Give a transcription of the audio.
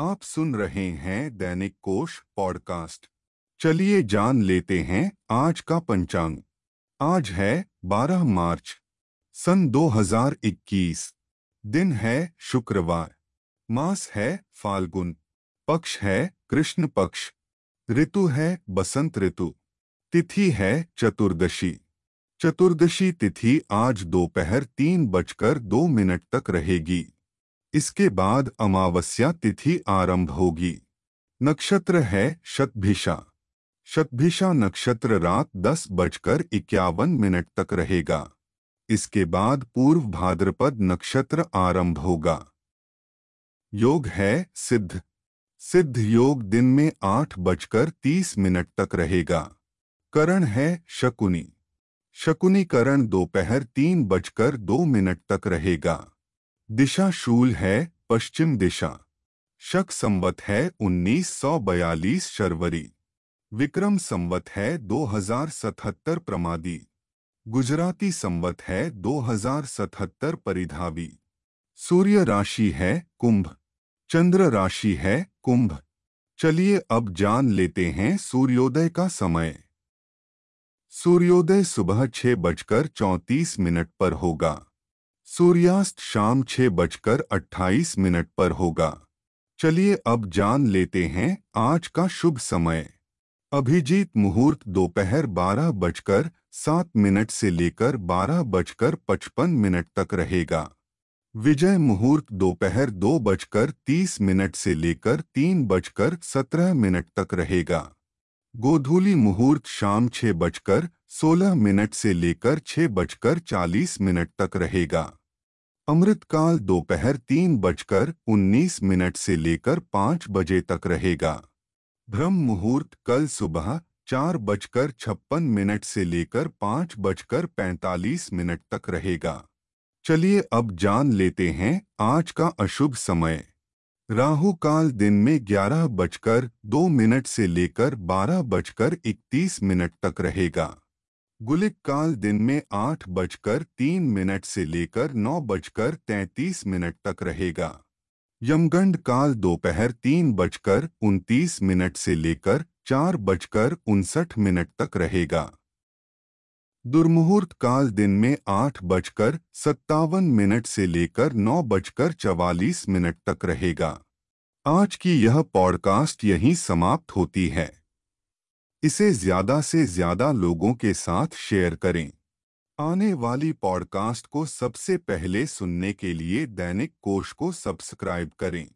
आप सुन रहे हैं दैनिक कोश पॉडकास्ट। चलिए जान लेते हैं आज का पंचांग। आज है 12 मार्च, सन 2021 दिन है शुक्रवार, मास है फाल्गुन, पक्ष है कृष्ण पक्ष, ऋतु है बसंत ऋतु, तिथि है चतुर्दशी। चतुर्दशी तिथि आज दोपहर तीन बजकर दो मिनट तक रहेगी। इसके बाद अमावस्या तिथि आरंभ होगी। नक्षत्र है शतभिषा। शतभिषा नक्षत्र रात दस बजकर इक्यावन मिनट तक रहेगा। इसके बाद पूर्व भाद्रपद नक्षत्र आरंभ होगा। योग है सिद्ध। सिद्ध योग दिन में आठ बजकर तीस मिनट तक रहेगा। करण है शकुनी। शकुनी करण दोपहर तीन बजकर दो मिनट तक रहेगा। दिशा शूल है, पश्चिम दिशा। शक संवत है 1942 शर्वरी। विक्रम संवत है 2077 प्रमादी। गुजराती संवत है 2077 परिधावी। सूर्य राशि है, कुंभ। चंद्र राशि है, कुंभ। चलिए अब जान लेते हैं सूर्योदय का समय। सूर्योदय सुबह छह बजकर चौंतीस मिनट पर होगा। सूर्यास्त शाम छह बजकर अट्ठाईस मिनट पर होगा। चलिए अब जान लेते हैं आज का शुभ समय। अभिजीत मुहूर्त दोपहर बारह बजकर सात मिनट से लेकर बारह बजकर पचपन मिनट तक रहेगा। विजय मुहूर्त दोपहर दो बजकर तीस मिनट से लेकर तीन बजकर सत्रह मिनट तक रहेगा। गोधूली मुहूर्त शाम छह बजकर सोलह मिनट से लेकर छह बजकर चालीस मिनट तक रहेगा। अमृतकाल दोपहर तीन बजकर उन्नीस मिनट से लेकर पाँच बजे तक रहेगा। ब्रह्म मुहूर्त कल सुबह चार बजकर छप्पन मिनट से लेकर पाँच बजकर पैंतालीस मिनट तक रहेगा। चलिए अब जान लेते हैं आज का अशुभ समय। राहु काल दिन में ग्यारह बजकर दो मिनट से लेकर बारह बजकर इकतीस मिनट तक रहेगा। गुलिक काल दिन में आठ बजकर तीन मिनट से लेकर नौ बजकर तैतीस मिनट तक रहेगा। यमगंड काल दोपहर तीन बजकर उनतीस मिनट से लेकर चार बजकर उनसठ मिनट तक रहेगा। दुर्मुहूर्त काल दिन में आठ बजकर सत्तावन मिनट से लेकर नौ बजकर चवालीस मिनट तक रहेगा। आज की यह पॉडकास्ट यहीं समाप्त होती है। इसे ज़्यादा से ज़्यादा लोगों के साथ शेयर करें। आने वाली पॉडकास्ट को सबसे पहले सुनने के लिए दैनिक कोश को सब्सक्राइब करें।